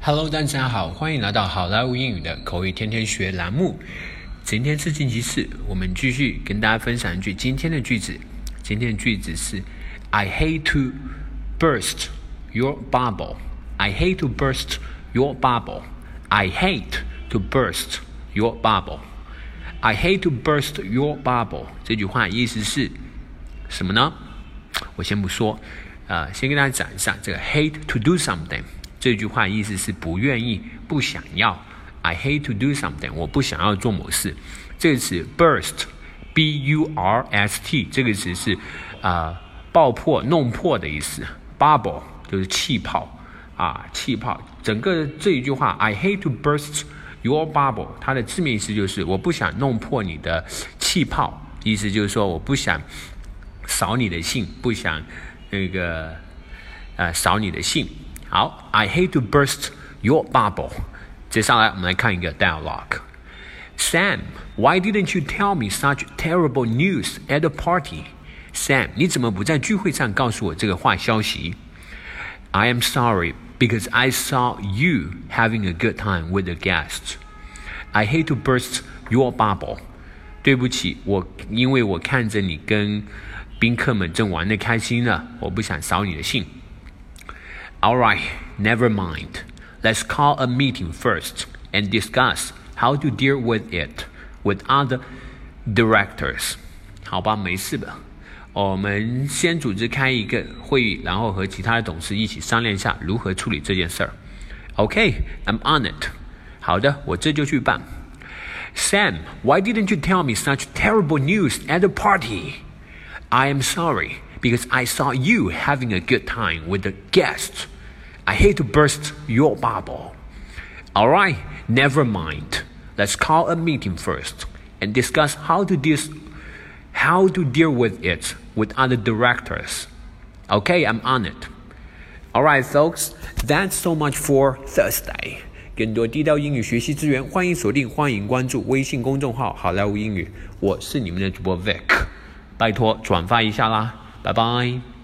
Hello，大家好，欢迎来到好莱坞英语的口语天天学栏目。今天是星期四，我们继续跟大家分享一句今天的句子。今天的句子是：I hate to burst your bubble. I hate to burst your bubble. I hate to burst your bubble. I hate to burst your bubble. 这句话意思是什么呢？我先不说，呃，先跟大家讲一下这个 hate to do something 这句话意思是不愿意、不想要。I hate to do something，我不想要做某事。这个词 burst，b u r s t，这个词是啊爆破、弄破的意思。Bubble 就是气泡啊，气泡。整个这一句话，I hate to burst your bubble，它的字面意思就是我不想弄破你的气泡，意思就是说我不想扫你的兴，不想那个呃扫你的兴。好，I hate to burst your bubble。接下来我们来看一个 dialogue。Sam, why didn't you tell me such terrible news at the party? Sam，你怎么不在聚会上告诉我这个坏消息？I am sorry because I saw you having a good time with the guests. I hate to burst your bubble. 对不起，我因为我看着你跟宾客们正玩的开心了，我不想扫你的兴。 Alright, never mind. Let's call a meeting first and discuss how to deal with it with other directors. 好吧，没事的。我们先组织开一个会议，然后和其他的董事一起商量一下如何处理这件事儿。Okay, I'm on it. 好的，我这就去办。Sam, why didn't you tell me such terrible news at the party? I am sorry because I saw you having a good time with the guests. I hate to burst your bubble. All right, never mind. Let's call a meeting first and discuss how to deal how to deal with it with other directors. Okay, I'm on it. All right, folks, that's so much for Thursday. 更多地道英语学习资源，欢迎锁定，欢迎关注微信公众号“好莱坞英语”。我是你们的主播 Vic，拜托转发一下啦， 拜拜。